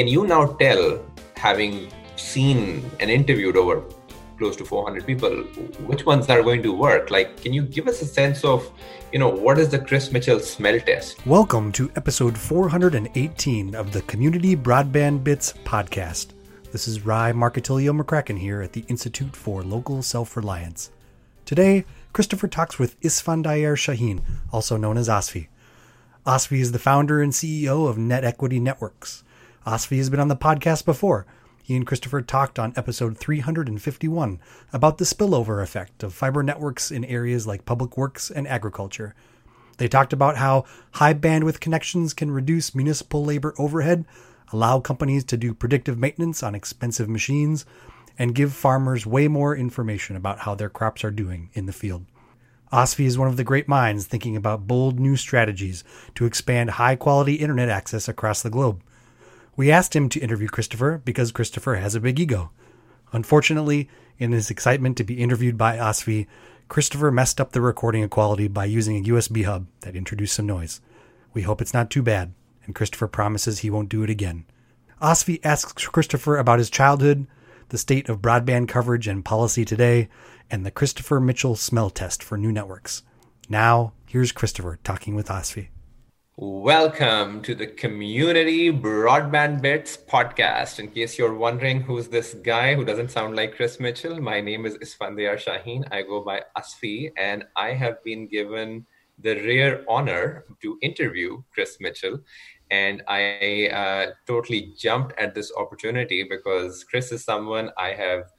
can you now tell, having seen and interviewed over close to 400 people, which ones are going to work? Like, can you give us a sense of, you know, what is the Chris Mitchell smell test? Welcome to episode 418 of the Community Broadband Bits podcast. This is Ry Marcattilio McCracken here at the Institute for Local Self Reliance. Today, Christopher talks with Isfandyar Shaheen, also known as Asfi. Asfi is the founder and CEO of Net Equity Networks. Asfi has been on the podcast before. He and Christopher talked on episode 351 about the spillover effect of fiber networks in areas like public works and agriculture. They talked about how high bandwidth connections can reduce municipal labor overhead, allow companies to do predictive maintenance on expensive machines, and give farmers way more information about how their crops are doing in the field. Asfi is one of the great minds thinking about bold new strategies to expand high quality internet access across the globe. We asked him to interview Christopher because Christopher has a big ego. Unfortunately, in his excitement to be interviewed by Asfi, Christopher messed up the recording quality by using a USB hub that introduced some noise. We hope it's not too bad, and Christopher promises he won't do it again. Asfi asks Christopher about his childhood, the state of broadband coverage and policy today, and the Christopher Mitchell smell test for new networks. Now, here's Christopher talking with Asfi. Welcome to the Community Broadband Bits podcast. In case you're wondering who's this guy who doesn't sound like Chris Mitchell, my name is Isfandyar Shaheen. I go by Asfi, and I have been given the rare honor to interview Chris Mitchell. And I uh, totally jumped at this opportunity because Chris is someone I have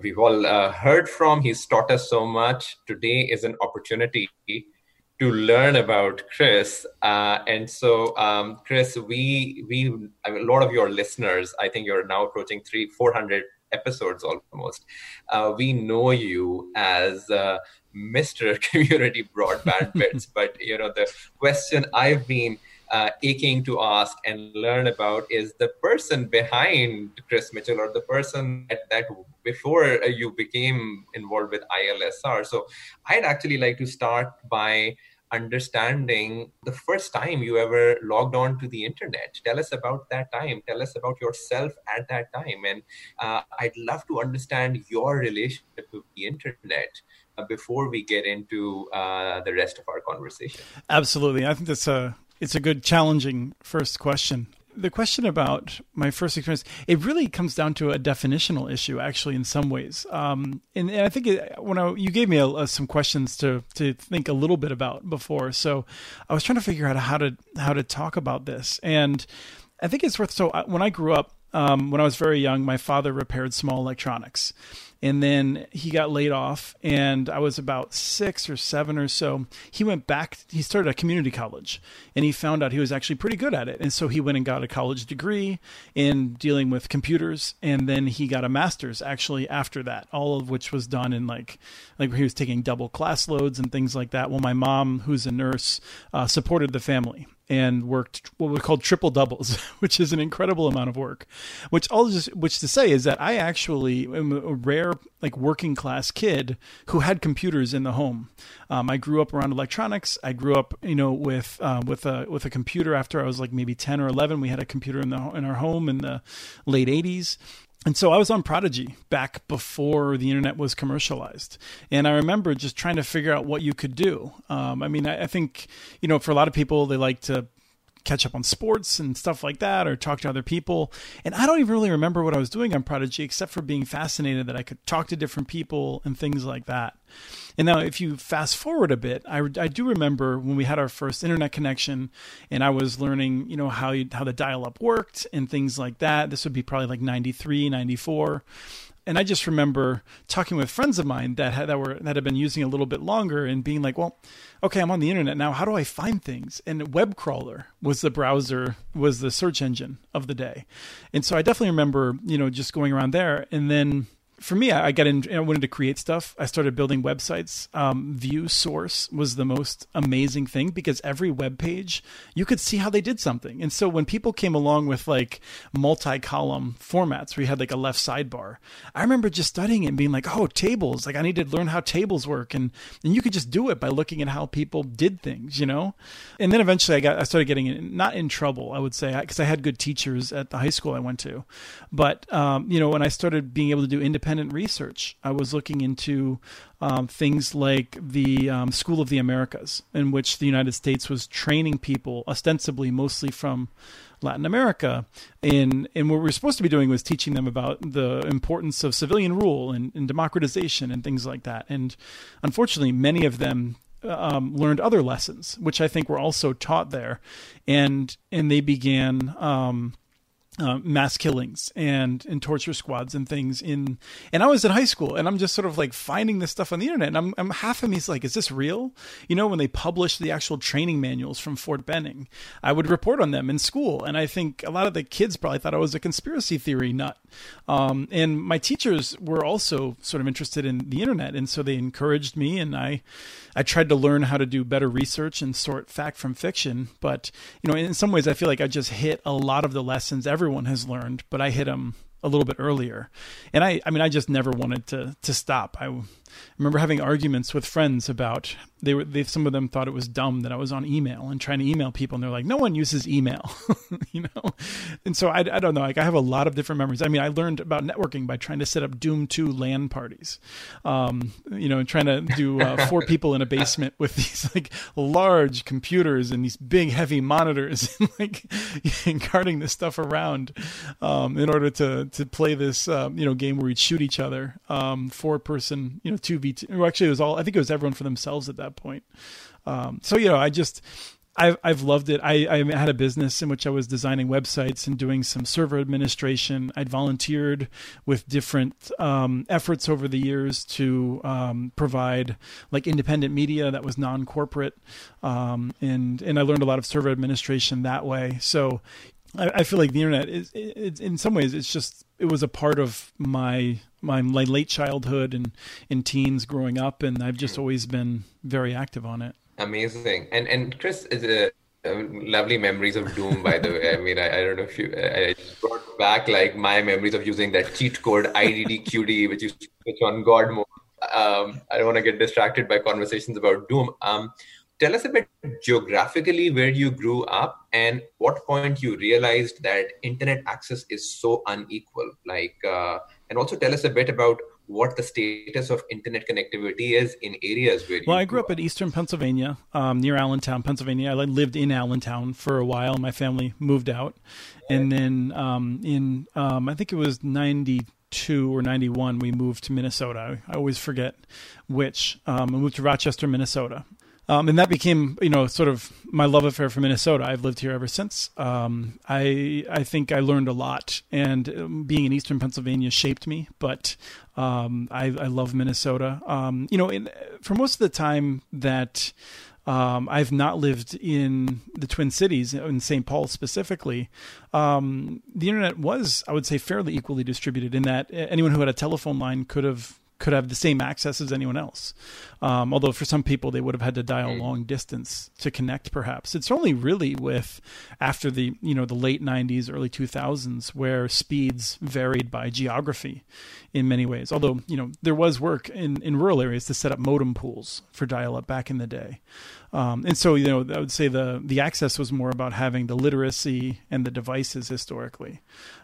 we've all uh, heard from. He's taught us so much. Today is an opportunity to learn about Chris. Uh, and so, um, Chris, we we I mean, a lot of your listeners, I think you're now approaching three, four hundred episodes almost. Uh, we know you as uh, Mr. Community Broadband Bits, but you know the question I've been uh, aching to ask and learn about is the person behind Chris Mitchell or the person that, that before you became involved with ILSR. So I'd actually like to start by understanding the first time you ever logged on to the internet. Tell us about that time. Tell us about yourself at that time. And uh, I'd love to understand your relationship with the internet uh, before we get into uh, the rest of our conversation. Absolutely. I think that's a it's a good challenging first question. The question about my first experience, it really comes down to a definitional issue, actually, in some ways. Um, and, and, I think it, when I, you gave me a, a, some questions to to think a little bit about before, so I was trying to figure out how to how to talk about this. And I think it's worth. So when I grew up, um, when I was very young, my father repaired small electronics, and then he got laid off and i was about six or seven or so. He went back he started a community college and he found out he was actually pretty good at it. And so he went and got a college degree in dealing with computers and then he got a master's actually after that all of which was done in like like where he was taking double class loads and things like that. Well my mom who's a nurse uh, supported the family and worked what we call triple doubles, which is an incredible amount of work. Which all just which to say is that I actually am a rare like working class kid who had computers in the home. Um, I grew up around electronics. I grew up, you know, with uh, with a with a computer. After I was like maybe ten or eleven, we had a computer in the in our home in the late '80s and so I was on Prodigy back before the internet was commercialized. And I remember just trying to figure out what you could do. Um, I mean, I, I, think, you know, for a lot of people, they like to catch up on sports and stuff like that or talk to other people. And I don't even really remember what I was doing on Prodigy except for being fascinated that I could talk to different people and things like that. And now, if you fast forward a bit, I, I do remember when we had our first internet connection, and I was learning, you know, how you, how the dial-up worked and things like that. This would be probably like 93, 94 and I just remember talking with friends of mine that had, that were that had been using a little bit longer and being like, "Well, okay, I'm on the internet now. How do I find things?" And web crawler was the browser, was the search engine of the day, and so I definitely remember, you know, just going around there, and then for me, I got in. I wanted to create stuff. I started building websites. Um, View Source was the most amazing thing because every web page you could see how they did something. And so when people came along with like multi-column formats, where you had like a left sidebar, I remember just studying it and being like, "Oh, tables! Like I need to learn how tables work." And and you could just do it by looking at how people did things, you know. And then eventually, I got I started getting in, not in trouble, I would say, because I had good teachers at the high school I went to, but um, you know, when I started being able to do independent independent research. I was looking into um, things like the um, School of the Americas, in which the United States was training people, ostensibly mostly from Latin America. And, and what we were supposed to be doing was teaching them about the importance of civilian rule and, and democratization and things like that. And unfortunately, many of them um, learned other lessons, which I think were also taught there, and and they began um, uh, mass killings and and torture squads and things in and I was in high school and I'm just sort of like finding this stuff on the internet and I'm, I'm half of me's like is this real? You know when they published the actual training manuals from Fort Benning I would report on them in school and I think a lot of the kids probably thought I was a conspiracy theory nut. Um, and my teachers were also sort of interested in the internet and so they encouraged me and I I tried to learn how to do better research and sort fact from fiction but you know in some ways I feel like I just hit a lot of the lessons everyone has learned, but I hit them a little bit earlier. And I, I mean, I just never wanted to to stop. I remember having arguments with friends about they were they some of them thought it was dumb that I was on email and trying to email people and they're like no one uses email you know? And so I, I don't know like I have a lot of different memories. I mean I learned about networking by trying to set up Doom 2 LAN parties um, you know and trying to do uh, four people in a basement with these like large computers and these big heavy monitors and like and carting this stuff around um, in order to to play this um, you know game where we'd shoot each other um, four person you know two v two. Well, actually, it was all. I think it was everyone for themselves at that point. Um, so you know, I just. I've I've loved it. I, I had a business in which I was designing websites and doing some server administration. I'd volunteered with different um, efforts over the years to um, provide like independent media that was non corporate, um, and and I learned a lot of server administration that way. So I, I feel like the internet is, it, in some ways it's just it was a part of my my, late childhood and in teens growing up, and I've just always been very active on it. Amazing, and and Chris is a lovely memories of Doom, by the way. I mean, I, I don't know if you, I brought back like my memories of using that cheat code IDDQD, which is which on God mode. Um, I don't want to get distracted by conversations about Doom. Um, tell us a bit geographically where you grew up and what point you realized that internet access is so unequal. Like uh, and also tell us a bit about what the status of internet connectivity is in areas where well i grew up, up in eastern pennsylvania um, near allentown pennsylvania. I lived in allentown for a while. My family moved out. And then um, in um, i think it was 92 or 91 we moved to minnesota. I always forget which um, we moved to rochester minnesota um, and that became, you know, sort of my love affair for Minnesota. I've lived here ever since. Um, I I think I learned a lot, and um, being in Eastern Pennsylvania shaped me. But um, I, I love Minnesota. Um, you know, in, for most of the time that um, I've not lived in the Twin Cities, in St. Paul specifically. Um, the internet was, I would say, fairly equally distributed in that anyone who had a telephone line could have could have the same access as anyone else. Um, although for some people they would have had to dial long distance to connect. Perhaps it's only really with after the you know the late '90s, early 2000s where speeds varied by geography in many ways. Although you know there was work in in rural areas to set up modem pools for dial-up back in the day. Um, and so, you know, I would say the the access was more about having the literacy and the devices historically.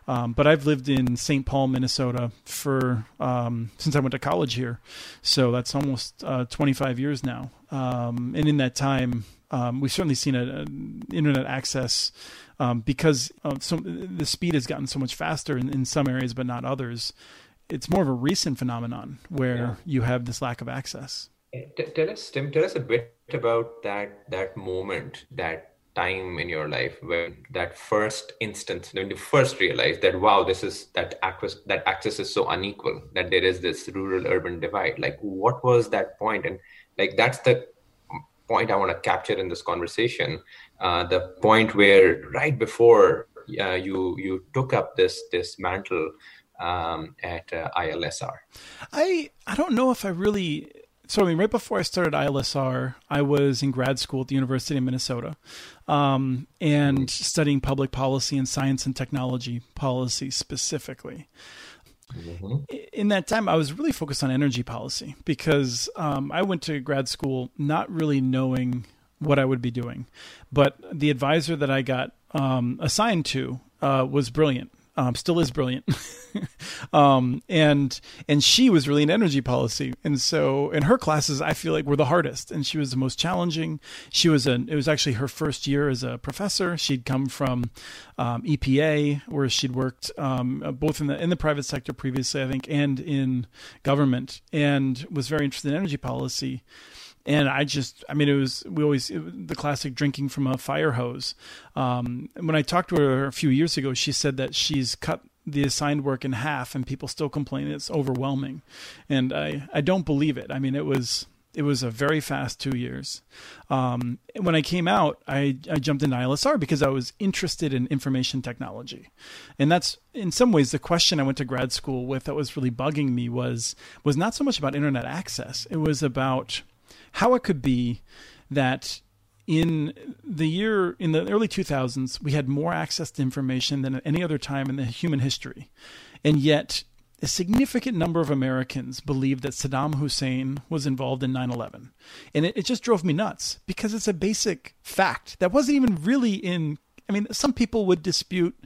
Um, but I've lived in St. Paul, Minnesota, for um, since I went to college here, so that's almost uh, 25 years now. Um, and in that time, um, we've certainly seen a, a internet access um, because so, the speed has gotten so much faster in, in some areas, but not others. It's more of a recent phenomenon where yeah. you have this lack of access. Tell us, Tim, tell us a bit about that that moment, that time in your life when that first instance, when you first realized that wow, this is that access that access is so unequal, that there is this rural urban divide. Like, what was that point? And like that's the point I want to capture in this conversation. Uh, the point where right before uh, you you took up this this mantle um, at uh, ILSR. I I don't know if I really. So I mean, right before I started ILSR, I was in grad school at the University of Minnesota, um, and studying public policy and science and technology policy specifically. Mm-hmm. In that time, I was really focused on energy policy because um, I went to grad school not really knowing what I would be doing, but the advisor that I got um, assigned to uh, was brilliant um, still is brilliant. um, and and she was really in energy policy, and so in her classes, I feel like were the hardest, and she was the most challenging. She was an it was actually her first year as a professor. She'd come from um, EPA, where she'd worked um, both in the in the private sector previously, I think, and in government, and was very interested in energy policy and I just, I mean, it was we always it, the classic drinking from a fire hose. Um, when I talked to her a few years ago, she said that she's cut the assigned work in half, and people still complain it's overwhelming, and I I don't believe it. I mean, it was it was a very fast two years. Um, when I came out, I, I jumped into ILSR because I was interested in information technology, and that's in some ways the question I went to grad school with that was really bugging me was was not so much about internet access. It was about how it could be that in the year in the early 2000s we had more access to information than at any other time in the human history and yet a significant number of Americans believed that Saddam Hussein was involved in 9 11. And it, it, just drove me nuts because it's a basic fact that wasn't even really in. I mean, some people would dispute,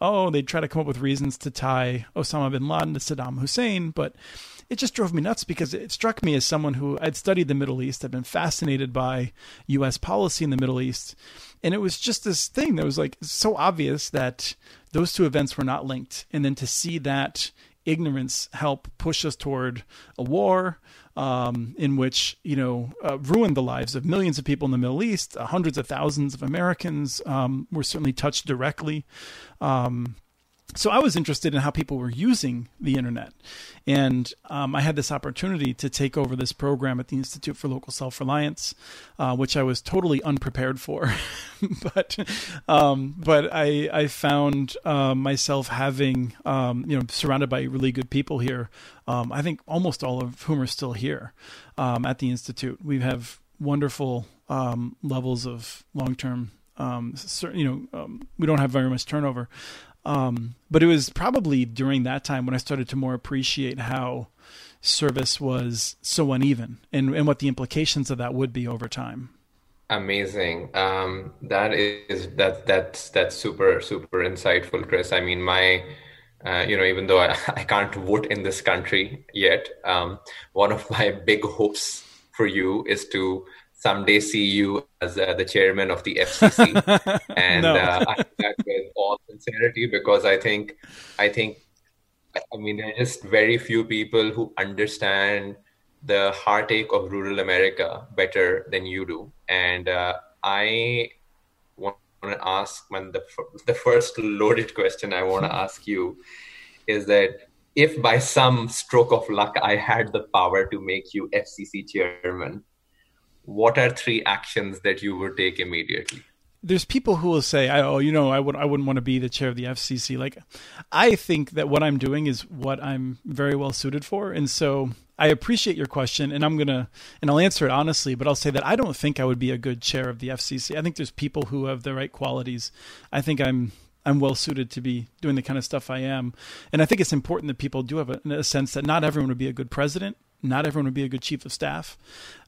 oh, they'd try to come up with reasons to tie Osama bin Laden to Saddam Hussein, but it just drove me nuts because it struck me as someone who I'd studied the Middle East, I'd been fascinated by U.S. policy in the Middle East, and it was just this thing that was like so obvious that those two events were not linked, and then to see that ignorance help push us toward a war um, in which you know uh, ruined the lives of millions of people in the Middle East, uh, hundreds of thousands of Americans um, were certainly touched directly. Um, so I was interested in how people were using the internet, and um, I had this opportunity to take over this program at the Institute for Local Self Reliance, uh, which I was totally unprepared for, but um, but I I found uh, myself having um, you know surrounded by really good people here. Um, I think almost all of whom are still here um, at the institute. We have wonderful um, levels of long term. Um, you know, um, we don't have very much turnover, um, but it was probably during that time when I started to more appreciate how service was so uneven and, and what the implications of that would be over time. Amazing. Um, that is that that's that's super super insightful, Chris. I mean, my uh, you know, even though I, I can't vote in this country yet, um, one of my big hopes for you is to someday see you as uh, the chairman of the FCC, and no. uh, I that with all sincerity because I think, I think, I mean, there are just very few people who understand the heartache of rural America better than you do, and uh, I want to ask when the the first loaded question I want to ask you is that if by some stroke of luck I had the power to make you FCC chairman, what are three actions that you would take immediately? There's people who will say, "Oh, you know, I would I wouldn't want to be the chair of the FCC." Like, I think that what I'm doing is what I'm very well suited for, and so I appreciate your question, and I'm gonna and I'll answer it honestly, but I'll say that I don't think I would be a good chair of the FCC. I think there's people who have the right qualities. I think I'm I'm well suited to be doing the kind of stuff I am, and I think it's important that people do have a, a sense that not everyone would be a good president, not everyone would be a good chief of staff.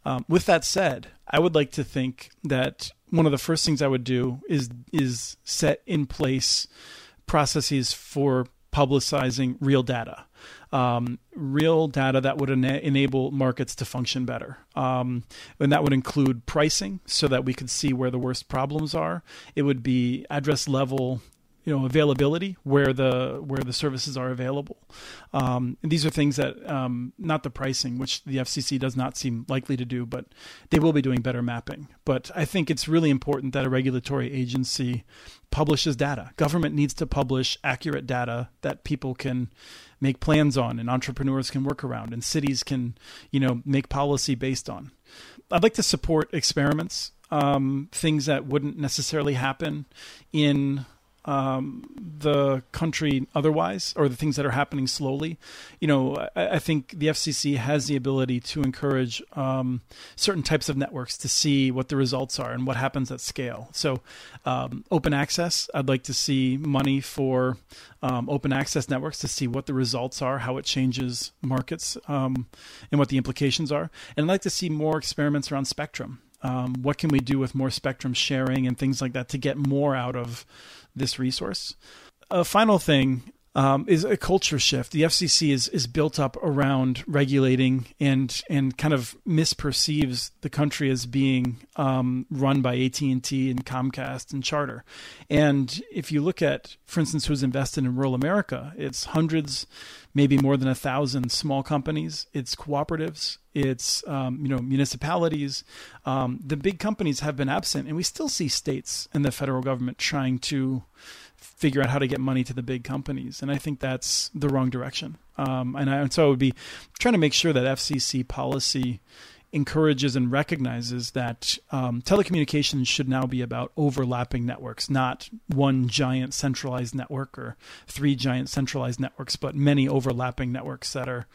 Um, with that said, I would like to think that one of the first things I would do is is set in place processes for publicizing real data, um, real data that would ena- enable markets to function better, um, and that would include pricing, so that we could see where the worst problems are. It would be address level you know availability where the where the services are available. Um, these are things that um, not the pricing, which the FCC does not seem likely to do, but they will be doing better mapping. But I think it's really important that a regulatory agency publishes data. Government needs to publish accurate data that people can make plans on, and entrepreneurs can work around, and cities can you know make policy based on. I'd like to support experiments um, things that wouldn't necessarily happen in um, the country otherwise, or the things that are happening slowly. You know, I, I think the FCC has the ability to encourage um, certain types of networks to see what the results are and what happens at scale. So, um, open access, I'd like to see money for um, open access networks to see what the results are, how it changes markets, um, and what the implications are. And I'd like to see more experiments around spectrum. Um, what can we do with more spectrum sharing and things like that to get more out of this resource? A final thing um, is a culture shift. The FCC is is built up around regulating and and kind of misperceives the country as being um, run by AT and T and Comcast and Charter. And if you look at, for instance, who's invested in rural America, it's hundreds, maybe more than a thousand small companies. It's cooperatives. It's um, you know municipalities. Um, the big companies have been absent, and we still see states and the federal government trying to figure out how to get money to the big companies. And I think that's the wrong direction. Um, and, I, and so I would be trying to make sure that FCC policy encourages and recognizes that um, telecommunications should now be about overlapping networks, not one giant centralized network or three giant centralized networks, but many overlapping networks that are,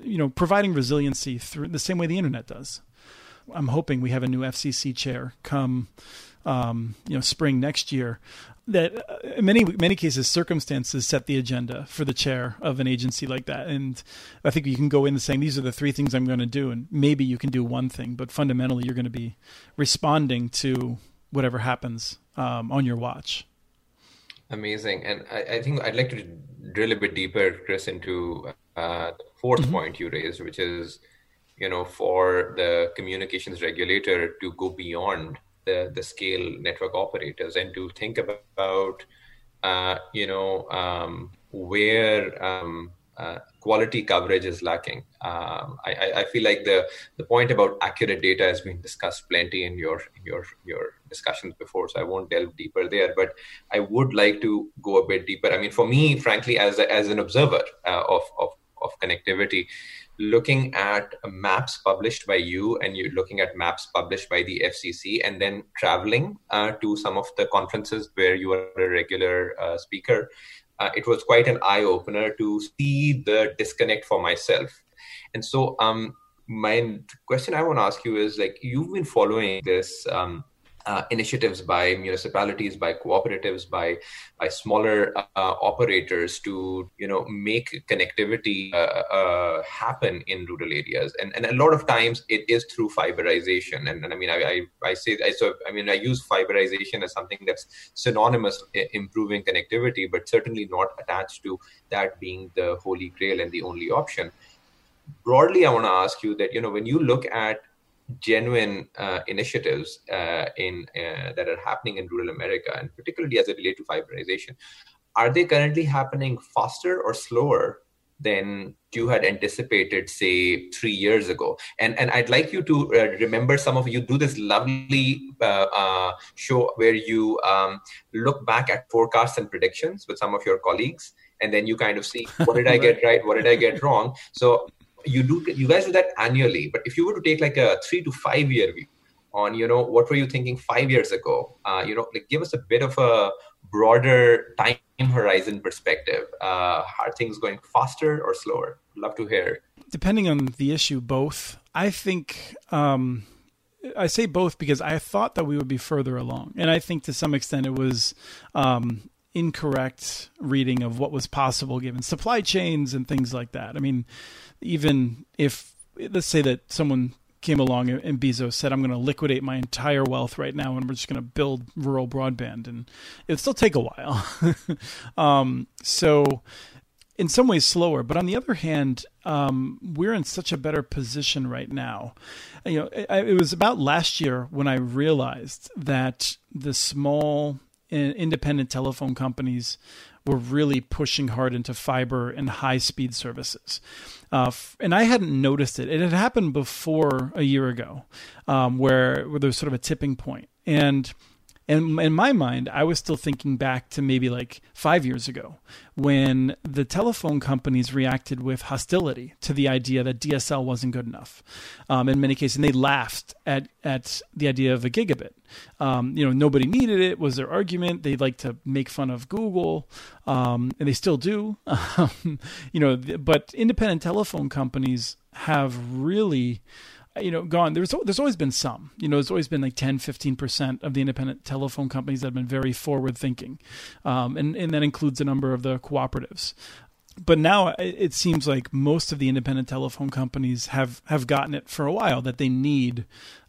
you know, providing resiliency through the same way the internet does. I'm hoping we have a new FCC chair come, um, you know, spring next year that uh, in many many cases circumstances set the agenda for the chair of an agency like that. And i think you can go in saying these are the three things i'm going to do and maybe you can do one thing but fundamentally you're going to be responding to whatever happens um, on your watch. Amazing. And I, I, think i'd like to drill a bit deeper chris into uh, the 4th mm-hmm. point you raised which is you know for the communications regulator to go beyond the, the scale network operators and to think about, uh, you know, um, where um, uh, quality coverage is lacking. Um, I, I, feel like the, the point about accurate data has been discussed plenty in your your your discussions before, so I won't delve deeper there. But I would like to go a bit deeper. I mean, for me, frankly, as a, as an observer uh, of, of of connectivity, looking at maps published by you and you're looking at maps published by the FCC and then traveling uh, to some of the conferences where you are a regular uh, speaker, uh, it was quite an eye opener to see the disconnect for myself. And so, um, my question I want to ask you is like, you've been following this. Um, uh, initiatives by municipalities, by cooperatives, by by smaller uh, operators to you know make connectivity uh, uh, happen in rural areas, and and a lot of times it is through fiberization. And, and I mean, I, I, I say I so I mean I use fiberization as something that's synonymous improving connectivity, but certainly not attached to that being the holy grail and the only option. Broadly, I want to ask you that you know when you look at genuine uh, initiatives uh, in uh, that are happening in rural America, and particularly as it relates to fiberization, are they currently happening faster or slower than you had anticipated, say, three years ago? And and I'd like you to uh, remember some of you do this lovely uh, uh, show where you um, look back at forecasts and predictions with some of your colleagues and then you kind of see what did i get right what did i get wrong so you do you guys do that annually but if you were to take like a three to five year view on you know what were you thinking five years ago uh, you know like give us a bit of a broader time horizon perspective. Uh, are things going faster or slower? Love to hear. Depending on the issue both. I think um, I say both because I thought that we would be further along, and I think to some extent it was um, incorrect reading of what was possible given supply chains and things like that. I mean, even if let's say that someone came along and Bezos said, "I'm going to liquidate my entire wealth right now, and we're just going to build rural broadband," and it'll still take a while. um, so, in some ways, slower. But on the other hand, um, we're in such a better position right now. You know, it, it was about last year when I realized that the small independent telephone companies were really pushing hard into fiber and high speed services. Uh, and I hadn't noticed it. It had happened before a year ago, um, where where there was sort of a tipping. And And in my mind, I was still thinking back to maybe like five years ago when the telephone companies reacted with hostility to the idea that DSL wasn't good enough. Um, in many cases, and they laughed at, at the idea of a gigabit. Um, you know, nobody needed it was their argument. They like to make fun of Google, um, and they still do. you know, but independent telephone companies have really you know gone. There's there's always been some. You know there's always been like 10 15% of the independent telephone companies that have been very forward thinking. Um, and and that includes a number of the cooperatives. But now it seems like most of the independent telephone companies have have gotten it for a while that they need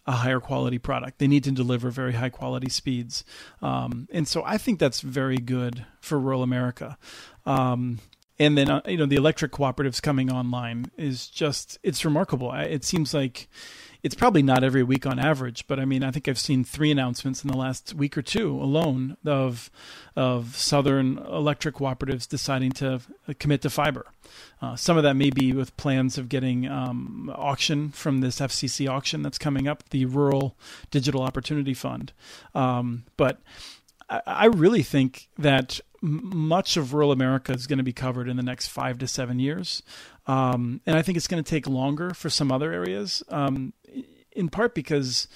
a higher quality product. They need to deliver very high quality speeds, um, and so I think that's very good for rural America. Um, and then uh, you know the electric cooperatives coming online is just it's remarkable. It seems like it's probably not every week on average, but I mean I think I've seen three announcements in the last week or two alone of of southern electric cooperatives deciding to commit to fiber. Uh, some of that may be with plans of getting um, auction from this FCC auction that's coming up, the Rural Digital Opportunity Fund. Um, but I, I really think that much of rural America is going to be covered in the next five to seven years. Um, and I think it's going to take longer for some other areas, um, in part because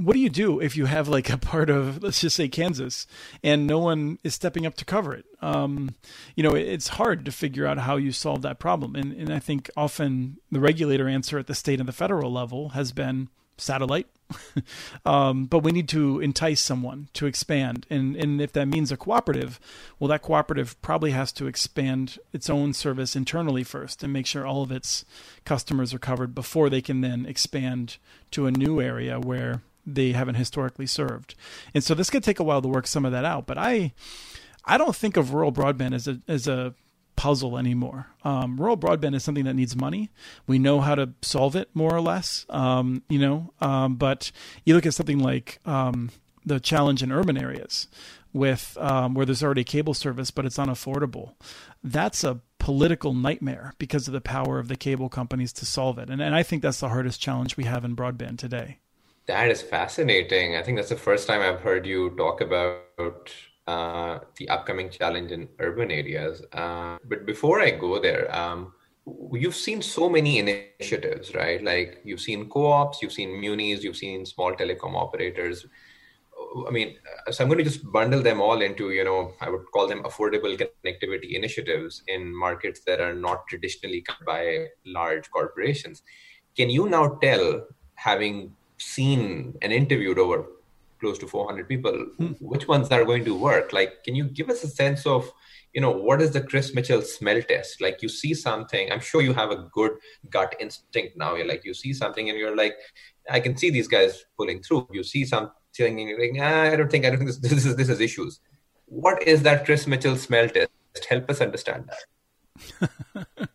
what do you do if you have like a part of, let's just say Kansas, and no one is stepping up to cover it? Um, you know, it's hard to figure out how you solve that problem. And, and I think often the regulator answer at the state and the federal level has been satellite. um, but we need to entice someone to expand, and and if that means a cooperative, well, that cooperative probably has to expand its own service internally first and make sure all of its customers are covered before they can then expand to a new area where they haven't historically served. And so this could take a while to work some of that out. But I, I don't think of rural broadband as a as a puzzle anymore. Um, rural broadband is something that needs money. We know how to solve it more or less, um, you know. Um, but you look at something like um, the challenge in urban areas, with um, where there's already cable service, but it's unaffordable. That's a political nightmare because of the power of the cable companies to solve it. And, and I think that's the hardest challenge we have in broadband today. That is fascinating. I think that's the first time I've heard you talk about uh, the upcoming challenge in urban areas. Uh, but before I go there, um, you've seen so many initiatives, right? Like you've seen co-ops, you've seen munis, you've seen small telecom operators. I mean, uh, so I'm going to just bundle them all into, you know, I would call them affordable connectivity initiatives in markets that are not traditionally cut by large corporations. Can you now tell, having seen and interviewed over close to 400 people hmm. which ones are going to work? Like can you give us a sense of you know what is the chris mitchell smell test? Like you see something i'm sure you have a good gut instinct now. You're like you see something and you're like i can see these guys pulling through. You see something and you're like ah, i don't think i don't think this, this is this is issues. What is that chris mitchell smell test? Help us understand that.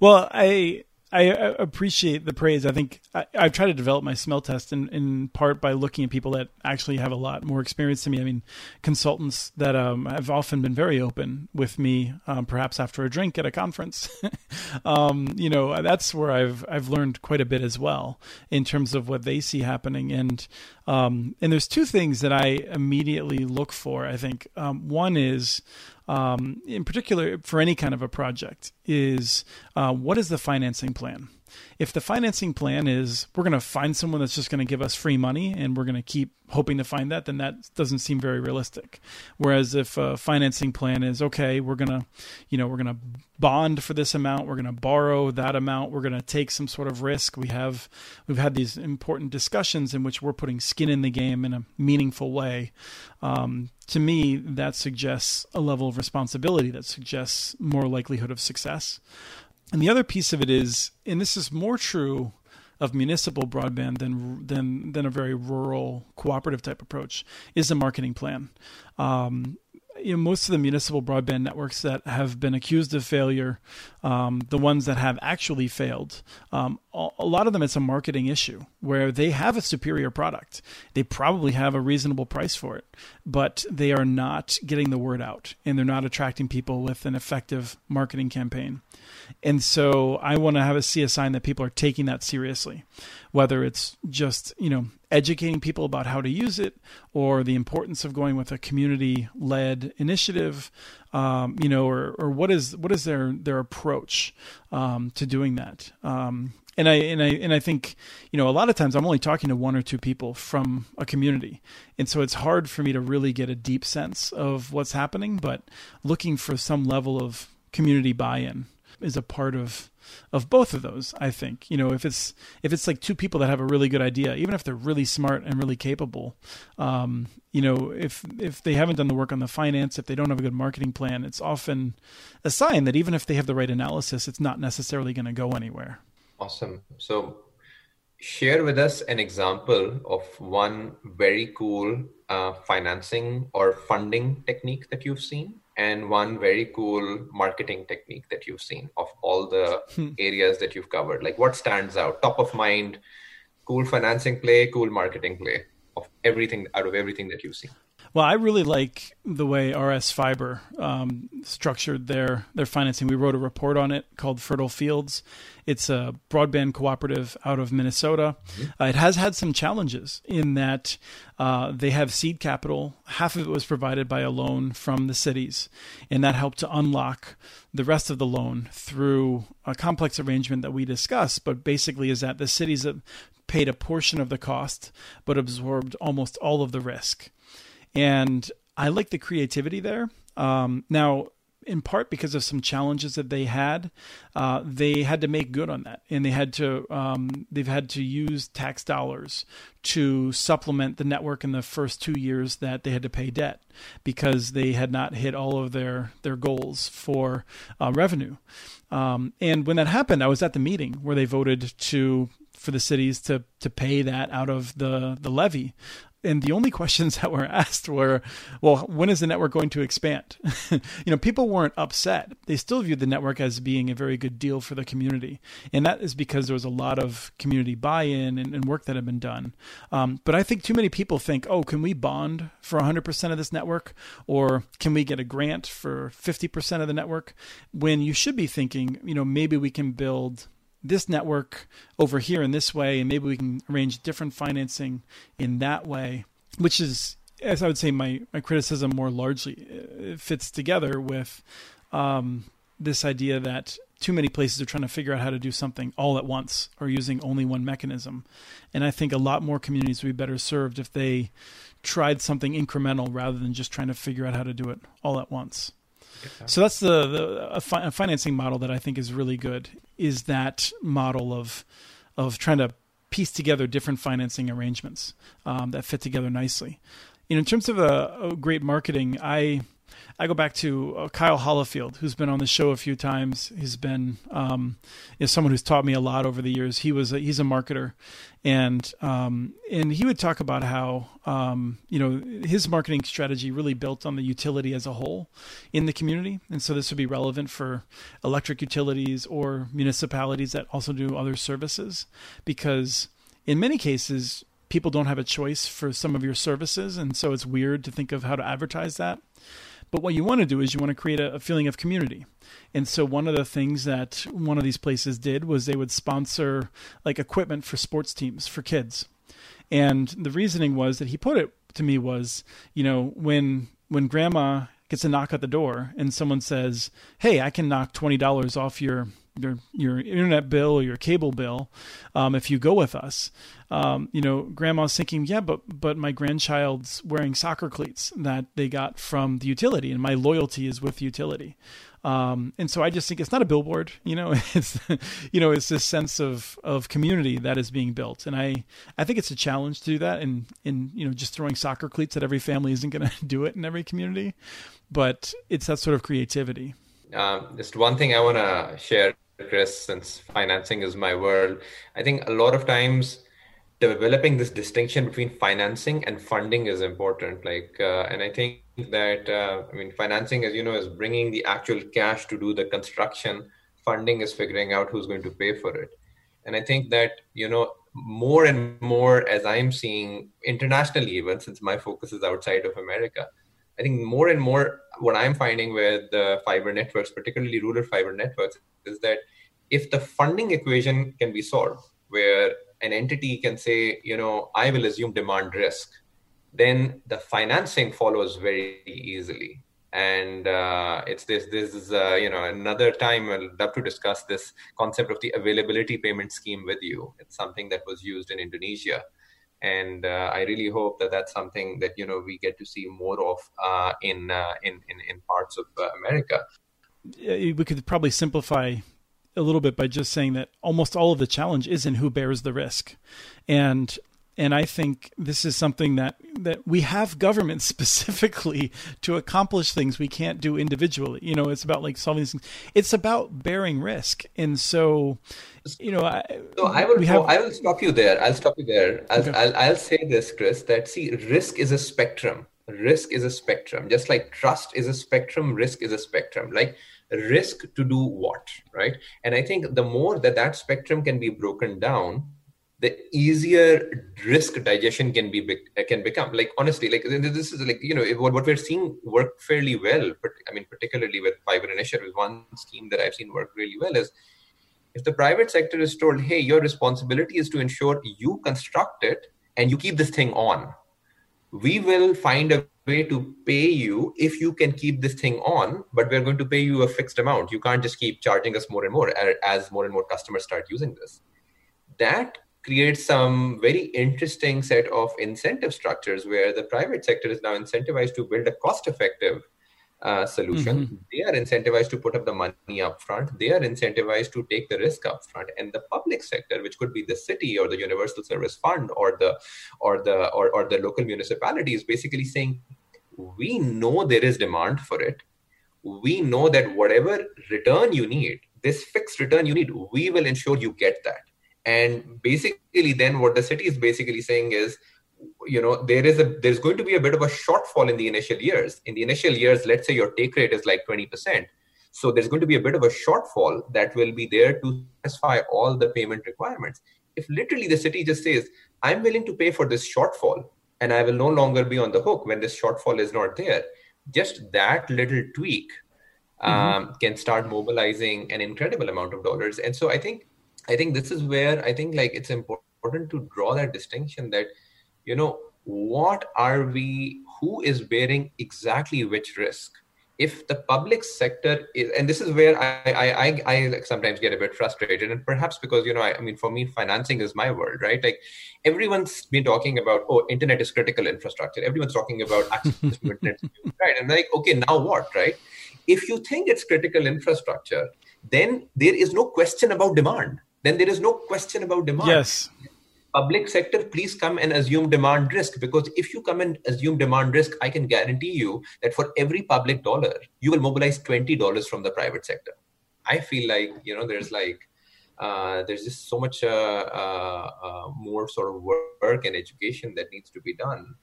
Well i I appreciate the praise. I think I, have tried to develop my smell test in, in part by looking at people that actually have a lot more experience than me. I mean, consultants that um, have often been very open with me, um, perhaps after a drink at a conference. um, you know, that's where I've I've learned quite a bit as well in terms of what they see happening. And um, and there's two things that I immediately look for. I think um, one is um, in particular for any kind of a project, is uh, what is the financing plan? If the financing plan is we're going to find someone that's just going to give us free money and we're going to keep hoping to find that, then that doesn't seem very realistic. Whereas if a financing plan is okay, we're going to, you know, we're going to bond for this amount, we're going to borrow that amount, we're going to take some sort of risk. We have we've had these important discussions in which we're putting skin in the game in a meaningful way. Um, to me, that suggests a level of responsibility that suggests more likelihood of success. And the other piece of it is, and this is more true of municipal broadband than than than a very rural cooperative type approach, is the marketing plan. Um, you know, most of the municipal broadband networks that have been accused of failure, um, the ones that have actually failed, um, a lot of them it's a marketing issue where they have a superior product. They probably have a reasonable price for it, but they are not getting the word out and they're not attracting people with an effective marketing campaign. And so I want to have a see a sign that people are taking that seriously. Whether it's just you know educating people about how to use it or the importance of going with a community led initiative um, you know or, or what is what is their their approach um, to doing that um, and I and I and I think you know a lot of times I'm only talking to one or two people from a community, and so it's hard for me to really get a deep sense of what's happening. But looking for some level of community buy-in is a part of of both of those. I think you know if it's if it's like two people that have a really good idea, even if they're really smart and really capable, um, you know if if they haven't done the work on the finance, if they don't have a good marketing plan, it's often a sign that even if they have the right analysis, it's not necessarily going to go anywhere. Awesome. So, share with us an example of one very cool uh, financing or funding technique that you've seen, and one very cool marketing technique that you've seen of all the hmm. areas that you've covered. Like, what stands out? Top of mind, cool financing play, cool marketing play of everything out of everything that you've seen. Well, I really like the way RS Fiber um, structured their their financing. We wrote a report on it called Fertile Fields. It's a broadband cooperative out of Minnesota. Mm-hmm. Uh, it has had some challenges in that uh, they have seed capital. Half of it was provided by a loan from the cities, and that helped to unlock the rest of the loan through a complex arrangement that we discussed. But basically, is that the cities paid a portion of the cost but absorbed almost all of the risk and I like the creativity there. Um, now, in part because of some challenges that they had, uh, they had to make good on that, and they had to um, they've had to use tax dollars to supplement the network in the first two years that they had to pay debt because they had not hit all of their their goals for uh, revenue. Um, and when that happened, I was at the meeting where they voted to for the cities to to pay that out of the the levy and the only questions that were asked were, well, when is the network going to expand? you know, people weren't upset. They still viewed the network as being a very good deal for the community. And that is because there was a lot of community buy in and, and, work that had been done. Um, but I think too many people think, oh, can we bond for 100% of this network? Or can we get a grant for 50% of the network? When you should be thinking, you know, maybe we can build this network over here in this way, and maybe we can arrange different financing in that way, which is, as I would say, my, my criticism more largely uh, fits together with um, this idea that too many places are trying to figure out how to do something all at once or using only one mechanism. And I think a lot more communities would be better served if they tried something incremental rather than just trying to figure out how to do it all at once. So that's the, the a, fi- a financing model that I think is really good. Is that model of of trying to piece together different financing arrangements um, that fit together nicely. You know, in terms of a, a great marketing, I I go back to uh, Kyle Hollifield, who's been on the show a few times. He's been um, is someone who's taught me a lot over the years. He was a, he's a marketer, and um, and he would talk about how um, you know his marketing strategy really built on the utility as a whole in the community, and so this would be relevant for electric utilities or municipalities that also do other services, because in many cases people don't have a choice for some of your services, and so it's weird to think of how to advertise that. But what you want to do is you want to create a, a, feeling of community. And so one of the things that one of these places did was they would sponsor like equipment for sports teams for kids. And the reasoning was that he put it to me was, you know, when when grandma gets a knock at the door and someone says, "Hey, I can knock $20 off your your your internet bill or your cable bill um, if you go with us. Um, you know, grandma's thinking, yeah, but but my grandchild's wearing soccer cleats that they got from the utility, and my loyalty is with the utility. Um, and so I just think it's not a billboard, you know, it's, you know, it's this sense of, of community that is being built. And I, I think it's a challenge to do that. And, in, you know, just throwing soccer cleats at every family isn't going to do it in every community, but it's that sort of creativity. Um, just one thing I want to share, Chris, since financing is my world. I think a lot of times developing this distinction between financing and funding is important. Like, uh, and I think that uh, I mean, financing, as you know, is bringing the actual cash to do the construction. Funding is figuring out who's going to pay for it. And I think that you know more and more as I'm seeing internationally, even since my focus is outside of America, I think more and more what I'm finding with the fiber networks, particularly rural fiber networks, is that if the funding equation can be solved, where an entity can say, you know, I will assume demand risk, then the financing follows very easily. And uh, it's this, this is, uh, you know, another time I'd love to discuss this concept of the availability payment scheme with you. It's something that was used in Indonesia. And uh, I really hope that that's something that, you know, we get to see more of uh, in, uh, in, in, in parts of uh, America. We could probably simplify a little bit by just saying that almost all of the challenge is in who bears the risk. And and I think this is something that that we have government specifically to accomplish things we can't do individually. You know, it's about like solving these things. It's about bearing risk, and so you know. I, so I will. Have... I will stop you there. I'll stop you there. I'll, okay. I'll I'll say this, Chris. That see, risk is a spectrum. Risk is a spectrum. Just like trust is a spectrum, risk is a spectrum. Like risk to do what, right? And I think the more that that spectrum can be broken down the easier risk digestion can be can become. Like honestly like this is like you know what, what we're seeing work fairly well but i mean particularly with fiber initiative one scheme that i've seen work really well is if the private sector is told hey your responsibility is to ensure you construct it and you keep this thing on we will find a way to pay you if you can keep this thing on but we're going to pay you a fixed amount. You can't just keep charging us more and more as more and more customers start using this. That creates some very interesting set of incentive structures where the private sector is now incentivized to build a cost effective uh, solution. Mm-hmm. They are incentivized to put up the money up front. They are incentivized to take the risk up front. And the public sector, which could be the city or the universal service fund or the or the or, or the local municipality, is basically saying, we know there is demand for it. We know that whatever return you need, this fixed return you need, we will ensure you get that and basically then what the city is basically saying is you know there is a there's going to be a bit of a shortfall in the initial years. In the initial years let's say your take rate is like 20% so there's going to be a bit of a shortfall that will be there to satisfy all the payment requirements. If literally the city just says i'm willing to pay for this shortfall and i will no longer be on the hook when this shortfall is not there just that little tweak mm-hmm. um, can start mobilizing an incredible amount of dollars. And so i think I think this is where I think like it's important to draw that distinction that, you know, what are we, who is bearing exactly which risk? If the public sector is, and this is where I, I, I, I like sometimes get a bit frustrated, and perhaps because you know, I, I mean, for me, financing is my world, right? Like everyone's been talking about, oh, internet is critical infrastructure. Everyone's talking about access to internet, right? And like, okay, now what, right? If you think it's critical infrastructure, then there is no question about demand then there is no question about demand. Yes. Public sector, please come and assume demand risk because if you come and assume demand risk, I can guarantee you that for every public dollar, you will mobilize $20 from the private sector. I feel like, you know, there's like, uh, there's just so much uh, uh, uh more sort of work and education that needs to be done.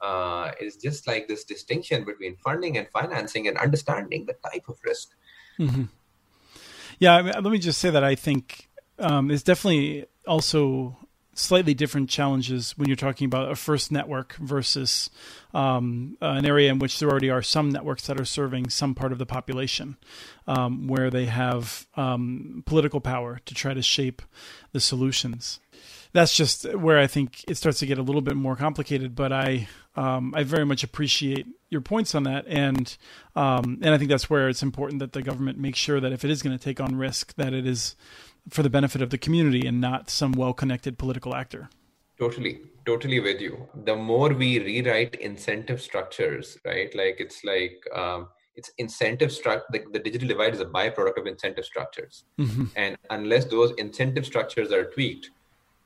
Uh, it's just like this distinction between funding and financing and understanding the type of risk. Mm-hmm. Yeah, I mean, let me just say that I think um, is definitely also slightly different challenges when you're talking about a first network versus um, an area in which there already are some networks that are serving some part of the population, um, where they have um, political power to try to shape the solutions. That's just where I think it starts to get a little bit more complicated. But I, um, I very much appreciate your points on that, and um, and I think that's where it's important that the government makes sure that if it is going to take on risk, that it is for the benefit of the community and not some well-connected political actor. Totally, totally with you. The more we rewrite incentive structures, right? Like it's like um, it's incentive structure. The, the, digital divide is a byproduct of incentive structures, mm-hmm. and unless those incentive structures are tweaked,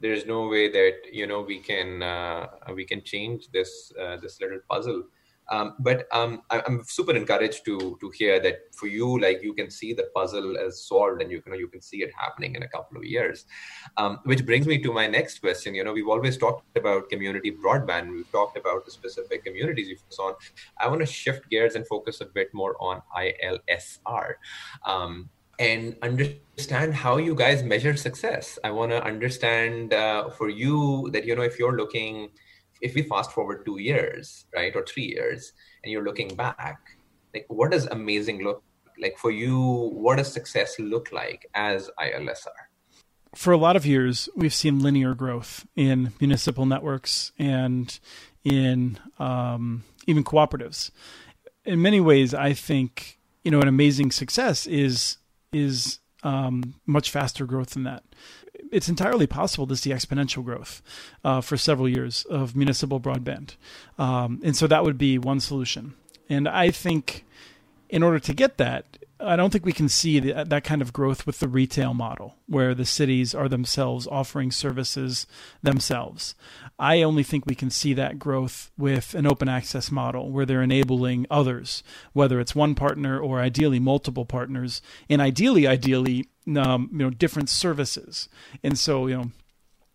there is no way that you know we can uh, we can change this uh, this little puzzle um, but um, I, am super encouraged to to hear that for you, like you can see the puzzle as solved, and you can you can see it happening in a couple of years. Um, which brings me to my next question. You know, we've always talked about community broadband. We've talked about the specific communities you focus on. I want to shift gears and focus a bit more on ILSR. Um, and understand how you guys measure success. I want to understand uh, for you that you know if you're looking if we fast forward two years, right, or three years, and you're looking back, like what does amazing look like for you? What does success look like as ILSR? for a lot of years, we've seen linear growth in municipal networks and in um, even cooperatives. In many ways, I think you know an amazing success is is um, much faster growth than that. It's entirely possible to see exponential growth uh, for several years of municipal broadband, um, and so that would be one solution. And I think in order to get that, I don't think we can see the, that kind of growth with the retail model, where the cities are themselves offering services themselves. I only think we can see that growth with an open access model, where they're enabling others, whether it's one partner or ideally multiple partners, and ideally, ideally, um, you know, different services. And so, you know,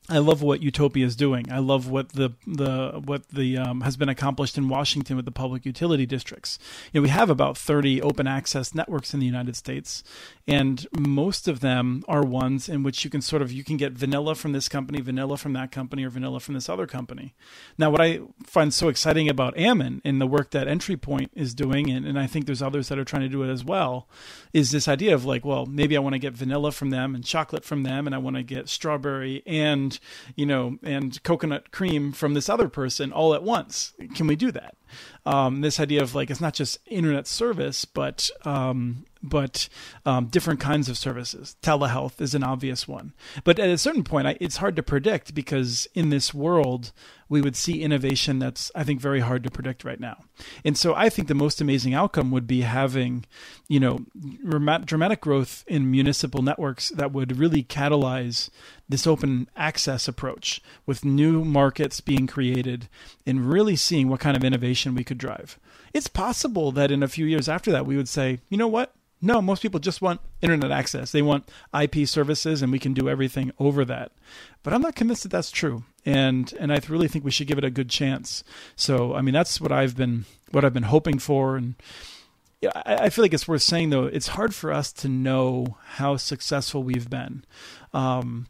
I love what Utopia is doing. I love what the the what the um, has been accomplished in Washington with the public utility districts. You know, we have about 30 open access networks in the United States, and most of them are ones in which you can sort of you can get vanilla from this company, vanilla from that company, or vanilla from this other company. Now, what I find so exciting about Ammon and the work that EntryPoint is doing, and, and I think there's others that are trying to do it as well, is this idea of like, well, maybe I want to get vanilla from them and chocolate from them, and I want to get strawberry and you know and coconut cream from this other person all at once. Can we do that um, this idea of like it's not just internet service but um, but um, different kinds of services. Telehealth is an obvious one. But at a certain point, I, it's hard to predict because in this world, we would see innovation that's, I think, very hard to predict right now. And so I think the most amazing outcome would be having, you know, dramatic growth in municipal networks that would really catalyze this open access approach with new markets being created and really seeing what kind of innovation we could drive. It's possible that in a few years after that, we would say, you know what? No, most people just want internet access. They want IP services, and we can do everything over that. But I'm not convinced that that's true, and and I really think we should give it a good chance. So, I mean, that's what I've been what I've been hoping for, and I, I feel like it's worth saying though. It's hard for us to know how successful we've been. Um,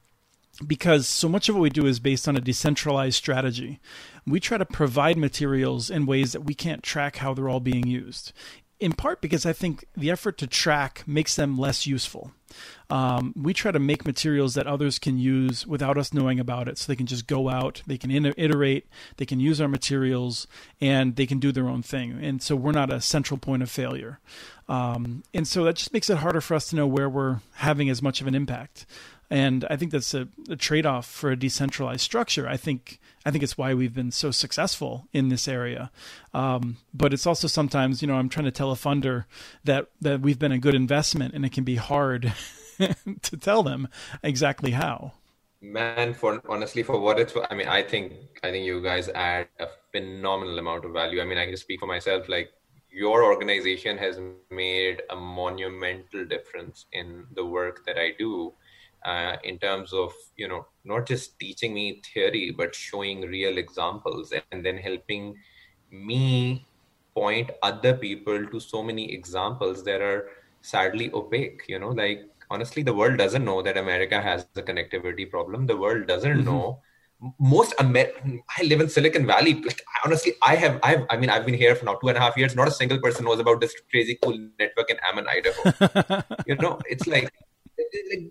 because so much of what we do is based on a decentralized strategy. We try to provide materials in ways that we can't track how they're all being used in part because I think the effort to track makes them less useful. Um, we try to make materials that others can use without us knowing about it, so they can just go out, they can iterate, they can use our materials, and they can do their own thing. And so we're not a central point of failure. Um, and so that just makes it harder for us to know where we're having as much of an impact and I think that's a, a trade off for a decentralized structure. I think I think it's why we've been so successful in this area. Um, but it's also sometimes, you know, I'm trying to tell a funder that that we've been a good investment, and it can be hard to tell them exactly how. Man, for honestly, for what it's, I mean, I think I think you guys add a phenomenal amount of value. I mean, I can speak for myself. Like your organization has made a monumental difference in the work that I do uh, in terms of you know not just teaching me theory but showing real examples and then helping me point other people to so many examples that are sadly opaque you know like honestly the world doesn't know that america has a connectivity problem the world doesn't mm-hmm. know most Amer- I live in Silicon Valley. Like honestly, I have I've I mean I've been here for now two and a half years. Not a single person knows about this crazy cool network in Ammon, Idaho. you know, it's like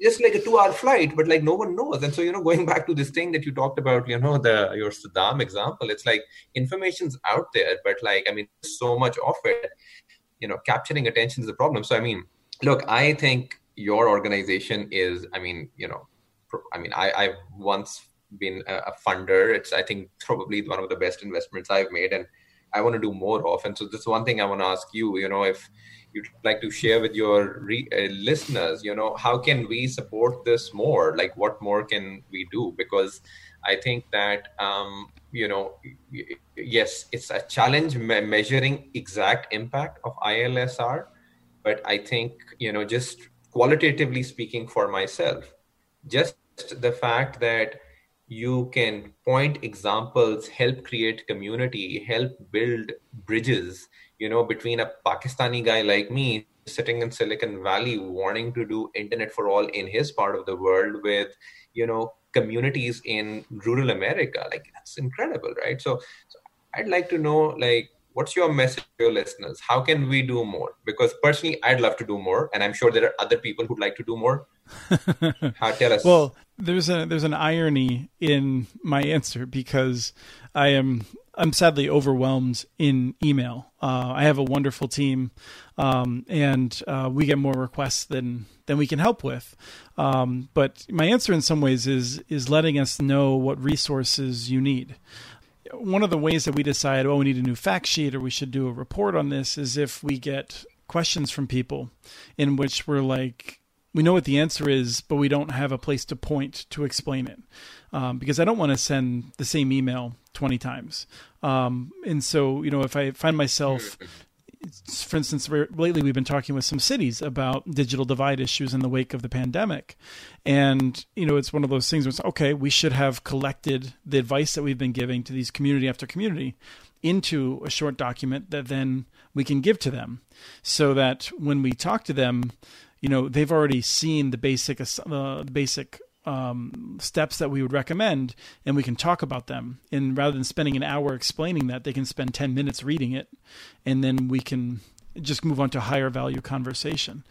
just like a two hour flight but like no one knows. And so you know going back to this thing that you talked about you know the your saddam example it's like information's out there but like i mean so much of it you know capturing attention is a problem. So i mean look i think your organization is i mean you know i mean i i've once been a funder. It's i think probably one of the best investments i've made and i want to do more of. And so this one thing i want to ask you you know if you'd like to share with your re- uh, listeners you know how can we support this more? Like what more can we do? Because i think that um, you know yes it's a challenge me- measuring exact impact of ilsr but i think you know just qualitatively speaking for myself just the fact that you can point examples help create community help build bridges you know, between a Pakistani guy like me sitting in Silicon Valley wanting to do internet for all in his part of the world with, you know, communities in rural America. Like that's incredible, right? So, so I'd like to know, like, what's your message to your listeners? How can we do more? Because personally, I'd love to do more, and I'm sure there are other people who'd like to do more. How, tell us. Well, there's a there's an irony in my answer because I am I'm sadly overwhelmed in email. Uh, I have a wonderful team, um, and uh, we get more requests than than we can help with. Um, but my answer, in some ways, is is letting us know what resources you need. One of the ways that we decide, oh, we need a new fact sheet or we should do a report on this, is if we get questions from people in which we're like, we know what the answer is, but we don't have a place to point to explain it. Um, because I don't want to send the same email 20 times. Um, and so, you know, if I find myself, for instance, lately we've been talking with some cities about digital divide issues in the wake of the pandemic. And, you know, it's one of those things where it's okay, we should have collected the advice that we've been giving to these community after community into a short document that then we can give to them so that when we talk to them, you know they've already seen the basic uh, basic um, steps that we would recommend, and we can talk about them. And rather than spending an hour explaining that, they can spend ten minutes reading it, and then we can just move on to higher value conversation.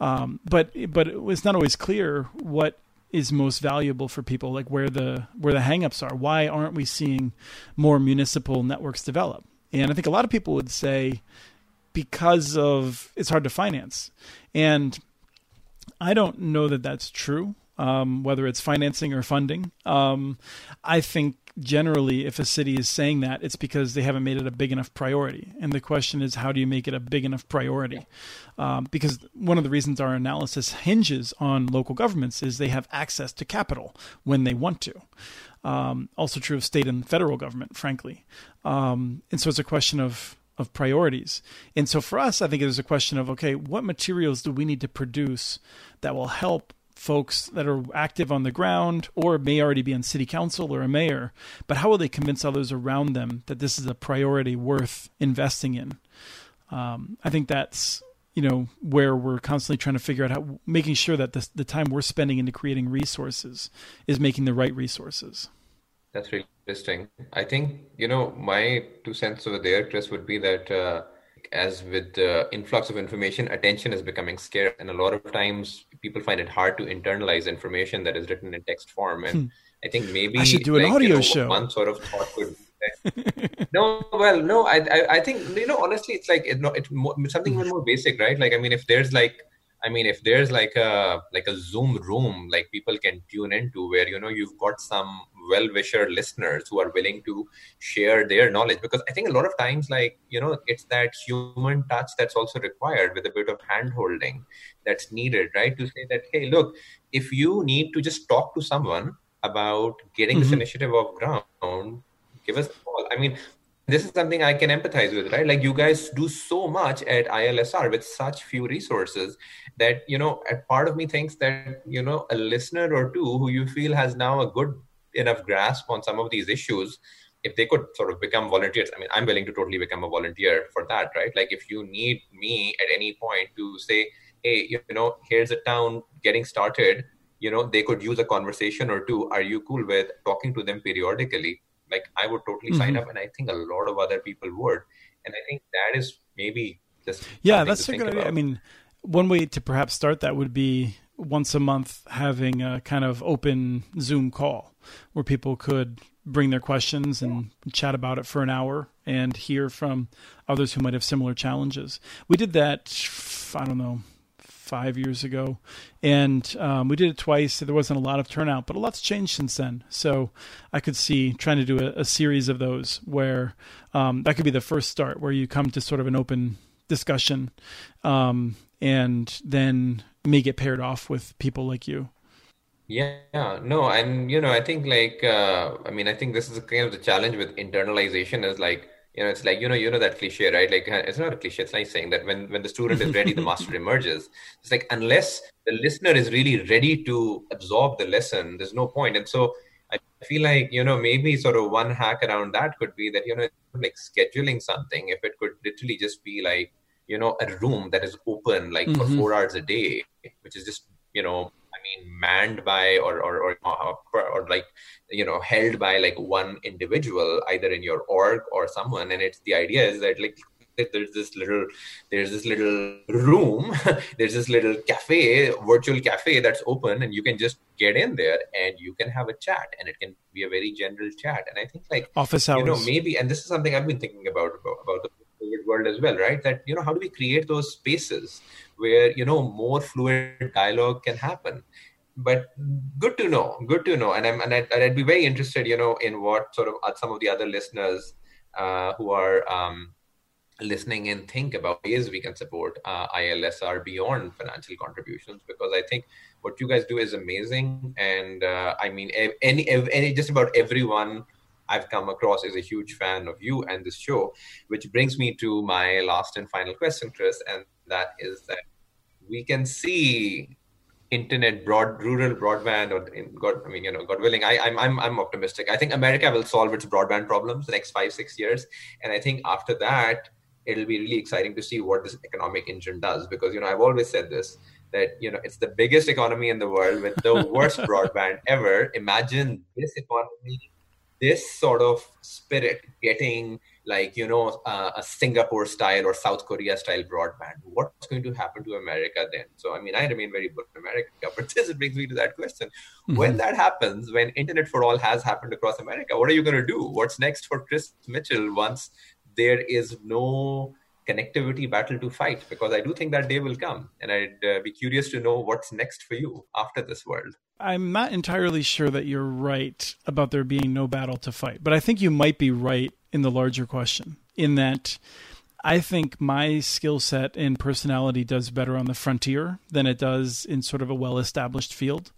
Um, but but it's not always clear what is most valuable for people, like where the where the hangups are. Why aren't we seeing more municipal networks develop? And I think a lot of people would say because of it's hard to finance. And I don't know that that's true, um, whether it's financing or funding. Um, I think generally, if a city is saying that, it's because they haven't made it a big enough priority. And the question is, how do you make it a big enough priority? Um, because one of the reasons our analysis hinges on local governments is they have access to capital when they want to. Um, also true of state and federal government, frankly. Um, and so it's a question of of priorities. And so for us, I think it is a question of okay, what materials do we need to produce that will help folks that are active on the ground or may already be on city council or a mayor, but how will they convince others around them that this is a priority worth investing in? Um, I think that's you know where we're constantly trying to figure out how making sure that the, the time we're spending into creating resources is making the right resources. That's really interesting. I think, you know, my two cents over there, Chris, would be that uh, as with the influx of information, attention is becoming scarce. And a lot of times people find it hard to internalize information that is written in text form. And hmm. I think maybe I should do an like, audio you know, show. One sort of thought could no, well, no, I, I, I, think you know. Honestly, it's like it, no, it's more, something even more basic, right? Like, I mean, if there's like I mean, if there's like a like a Zoom room, like people can tune into, where you know you've got some well-wisher listeners who are willing to share their knowledge, because I think a lot of times, like you know, it's that human touch that's also required with a bit of hand-holding that's needed, right? To say that, hey, look, if you need to just talk to someone about getting mm-hmm. this initiative off ground, give us a call. I mean, this is something I can empathize with, right? Like you guys do so much at ILSR with such few resources that, you know, a part of me thinks that, you know, a listener or two who you feel has now a good enough grasp on some of these issues, if they could sort of become volunteers, I mean, I'm willing to totally become a volunteer for that, right? Like if you need me at any point to say, hey, you know, here's a town getting started, you know, they could use a conversation or two. Are you cool with talking to them periodically? Like i would totally mm-hmm. sign up and i think a lot of other people would. And i think that is maybe just yeah that's a good idea. I mean one way to perhaps start that would be once a month having a kind of open zoom call where people could bring their questions and chat about it for an hour and hear from others who might have similar challenges. We did that i don't know five years ago, and um, we did it twice. There wasn't a lot of turnout, but a lot's changed since then. So I could see trying to do a, a series of those where um, that could be the first start, where you come to sort of an open discussion, um, and then may get paired off with people like you. Yeah, no, and you know, I think like, uh, I mean, I think this is kind of the challenge with internalization is like you know it's like you know you know that cliche right? Like uh, it's not a cliche it's like saying that when when the student is ready the master emerges. It's like unless the listener is really ready to absorb the lesson there's no point. And so i feel like you know maybe sort of one hack around that could be that you know like scheduling something if it could literally just be like you know a room that is open like mm-hmm. for four hours a day which is just you know mean manned by or or or, uh, or, or like you know held by like one individual either in your org or someone. And it's the idea is that like there's this little there's this little room there's this little cafe virtual cafe that's open and you can just get in there and you can have a chat and it can be a very general chat. And i think like office hours you know maybe and this is something i've been thinking about about, about the world as well right? That you know how do we create those spaces where you know more fluid dialogue can happen. But good to know good to know. And i'm and I'd, I'd, be very interested you know in what sort of some of the other listeners uh, who are um, listening in think about ways we can support uh, ilsr beyond financial contributions. Because i think what you guys do is amazing. And uh, i mean any, any just about everyone I've come across is a huge fan of you and this show, which brings me to my last and final question, Chris, and that is that we can see internet broad rural broadband or in god i mean you know god willing I, I'm, I'm i'm optimistic. I think america will solve its broadband problems the next five six years. And i think after that it'll be really exciting to see what this economic engine does. Because you know i've always said this that you know it's the biggest economy in the world with the worst broadband ever. Imagine this economy this sort of spirit getting like you know uh, a singapore style or south korea style broadband what's going to happen to america then so i mean i remain very bullish on america but this brings me to that question mm-hmm. when that happens when internet for all has happened across america what are you going to do what's next for chris mitchell once there is no connectivity battle to fight because I do think that day will come. And I'd uh, be curious to know what's next for you after this world. I'm not entirely sure that you're right about there being no battle to fight, but I think you might be right in the larger question, in that I think my skill set and personality does better on the frontier than it does in sort of a well established field.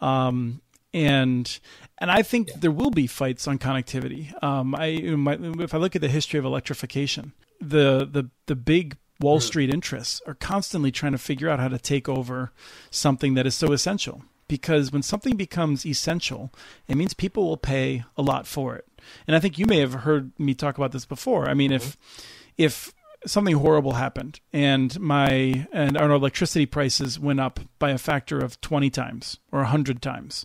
Um, and and I think there will be fights on connectivity. Um, I my, if I look at the history of electrification, the the the big Wall mm. Street interests are constantly trying to figure out how to take over something that is so essential. Because when something becomes essential, it means people will pay a lot for it. And I think you may have heard me talk about this before. I mean, mm-hmm. if if something horrible happened and my and our electricity prices went up by a factor of 20 times or 100 times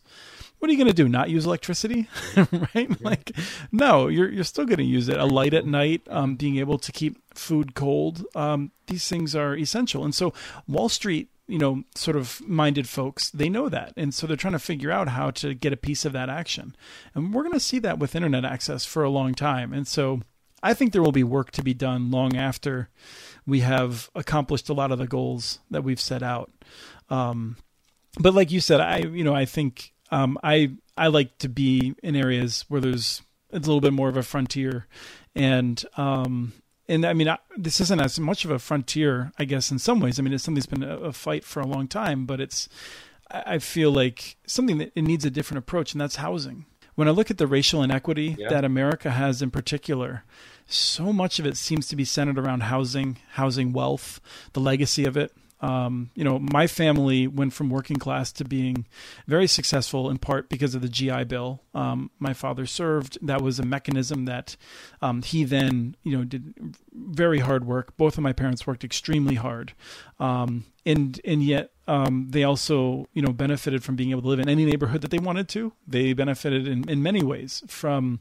what are you going to do? Not use electricity, right? Like, no, you're you're still going to use it. A light at night, um, being able to keep food cold. Um, these things are essential. And so, Wall Street, you know, sort of minded folks, they know that, and so they're trying to figure out how to get a piece of that action. And we're going to see that with internet access for a long time. And so, I think there will be work to be done long after we have accomplished a lot of the goals that we've set out. Um, but like you said, I you know I think um, I I like to be in areas where there's it's a little bit more of a frontier, and um, and I mean I, this isn't as much of a frontier, I guess, in some ways. I mean it's something that's been a, a fight for a long time, but it's I feel like something that it needs a different approach, and that's housing. When I look at the racial inequity yeah. that America has in particular, so much of it seems to be centered around housing, housing wealth, the legacy of it. Um, you know, my family went from working class to being very successful in part because of the GI Bill. Um, my father served. That was a mechanism that um, he then, you know, did very hard work. Both of my parents worked extremely hard, um, and and yet um, they also, you know, benefited from being able to live in any neighborhood that they wanted to. They benefited in, in many ways from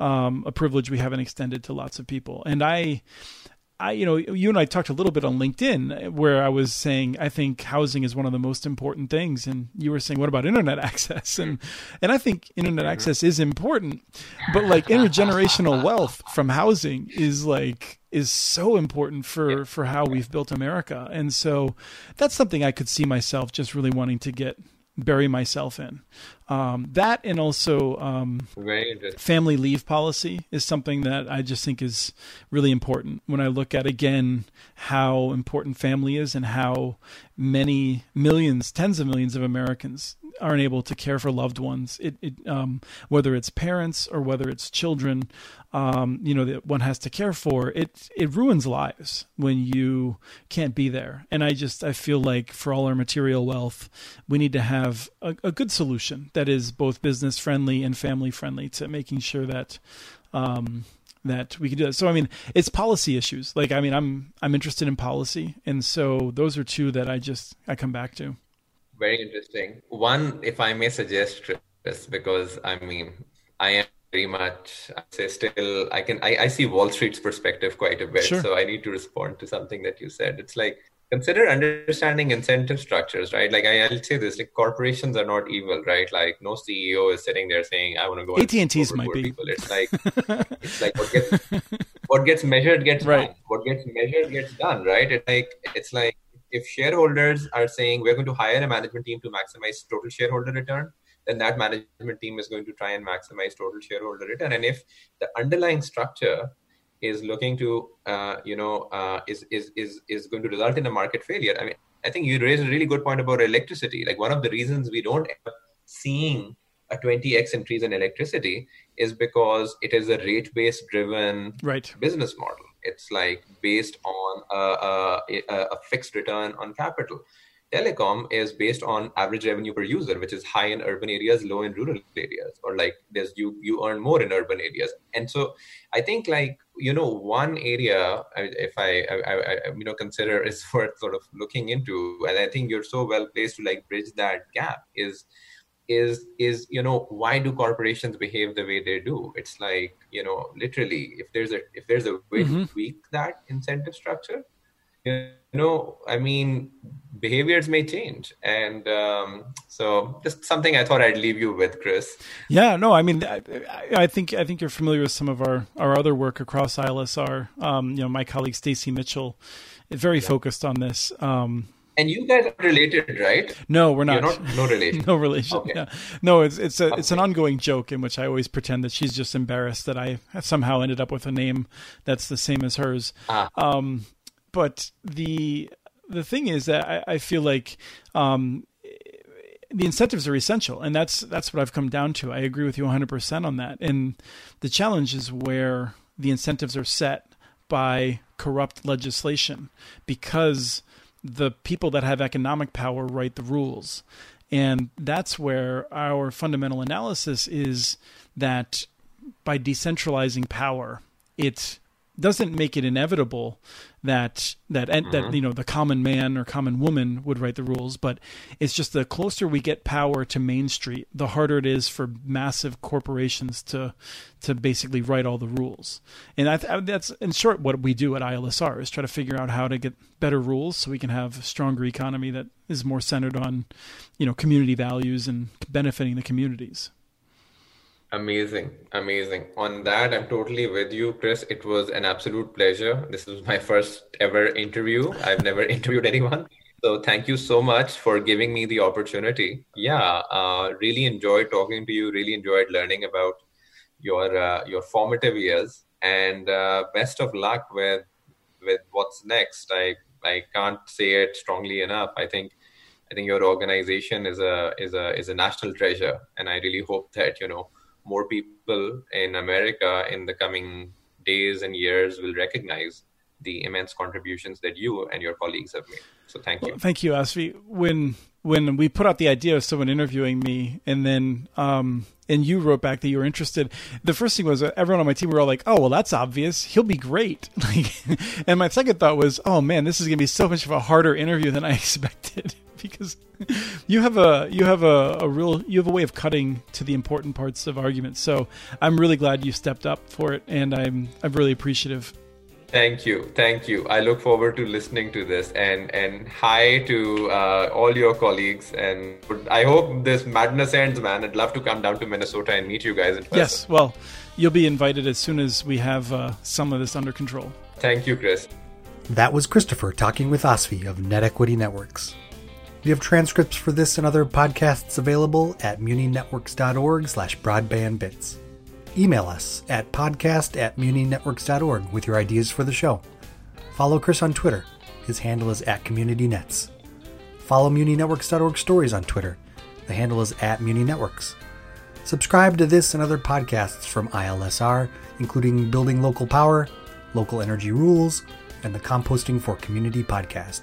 um, a privilege we haven't extended to lots of people. And I, I, you know, you and I talked a little bit on LinkedIn uh, where I was saying I think housing is one of the most important things, and you were saying what about internet access? And and I think internet access is important, but like intergenerational wealth from housing is like is so important for for how we've built America, and so that's something I could see myself just really wanting to get bury myself in. Um, that and also um, family leave policy is something that I just think is really important when I look at again how important family is and how many millions, tens of millions of Americans aren't able to care for loved ones. It, it um, whether it's parents or whether it's children, um, you know that one has to care for. It it ruins lives when you can't be there. And I just I feel like for all our material wealth, we need to have a, a good solution that is both business friendly and family friendly to making sure that. Um, that we can do that. So I mean, it's policy issues. Like I mean, I'm I'm interested in policy, and so those are two that I just I come back to. Very interesting. One, if I may suggest, Chris, because I mean, I am very much I say still I can I, I see Wall Street's perspective quite a bit. Sure. So I need to respond to something that you said. It's like consider understanding incentive structures, right? Like I, will say this: like corporations are not evil, right? Like no CEO is sitting there saying, "I want to go." AT and T's might be. People. It's like it's like what gets what gets measured gets right. done. What gets measured gets done, right? It's like it's like if shareholders are saying we're going to hire a management team to maximize total shareholder return, then that management team is going to try and maximize total shareholder return. And if the underlying structure is looking to, uh, you know, uh, is, is, is, is going to result in a market failure, I mean, I think you raised a really good point about electricity. Like one of the reasons we don't end up seeing a 20x increase in electricity is because it is a rate based driven right. business model. It's like based on a, a, a fixed return on capital telecom is based on average revenue per user which is high in urban areas low in rural areas or like there's you you earn more in urban areas and so i think like you know one area if I, I, I you know consider is worth sort of looking into and i think you're so well placed to like bridge that gap is is is you know why do corporations behave the way they do it's like you know literally if there's a if there's a way mm-hmm. to tweak that incentive structure you know i mean behaviors may change and um, so just something i thought i'd leave you with chris yeah no i mean i, I think i think you're familiar with some of our our other work across ilsr um, you know my colleague stacy mitchell is very yeah. focused on this um, and you guys are related, right? No, we're not. not no relation. no relation. Okay. Yeah. No, it's it's a okay. it's an ongoing joke in which I always pretend that she's just embarrassed that I somehow ended up with a name that's the same as hers. Ah. Um, but the the thing is that I, I feel like um, the incentives are essential, and that's that's what I've come down to. I agree with you 100 percent on that. And the challenge is where the incentives are set by corrupt legislation, because the people that have economic power write the rules, and that's where our fundamental analysis is that by decentralizing power, it doesn't make it inevitable that that mm-hmm. that you know the common man or common woman would write the rules but it's just the closer we get power to main street the harder it is for massive corporations to to basically write all the rules and I, that's in short what we do at ILSR is try to figure out how to get better rules so we can have a stronger economy that is more centered on you know community values and benefiting the communities Amazing, amazing. On that, I'm totally with you, Chris. It was an absolute pleasure. This was my first ever interview. I've never interviewed anyone. So thank you so much for giving me the opportunity. Yeah, uh, really enjoyed talking to you. Really enjoyed learning about your uh, your formative years. And uh, best of luck with with what's next. I I can't say it strongly enough. I think I think your organization is a is a is a national treasure, and I really hope that you know more people in America in the coming days and years will recognize the immense contributions that you and your colleagues have made. So thank you. Well, thank you, Asvi. When when we put out the idea of someone interviewing me, and then um, and you wrote back that you were interested, the first thing was uh, everyone on my team were all like, "Oh, well, that's obvious. He'll be great." And my second thought was, "Oh man, this is going to be so much of a harder interview than I expected." Because you have a you have a, a real you have a way of cutting to the important parts of arguments. So I'm really glad you stepped up for it, and I'm I'm really appreciative. Thank you, thank you. I look forward to listening to this, and and hi to uh, all your colleagues, and I hope this madness ends, man. I'd love to come down to Minnesota and meet you guys in person. Yes, well, you'll be invited as soon as we have uh, some of this under control. Thank you, Chris. That was Christopher talking with Asvi of NetEquity Networks. We have transcripts for this and other podcasts available at muninetworks.org slash broadbandbits. Email us at podcast at muninetworks.org with your ideas for the show. Follow Chris on Twitter. His handle is at CommunityNets. Follow muninetworks.org stories on Twitter. The handle is at muninetworks. Subscribe to this and other podcasts from ILSR, including Building Local Power, Local Energy Rules, and the Composting for Community podcast.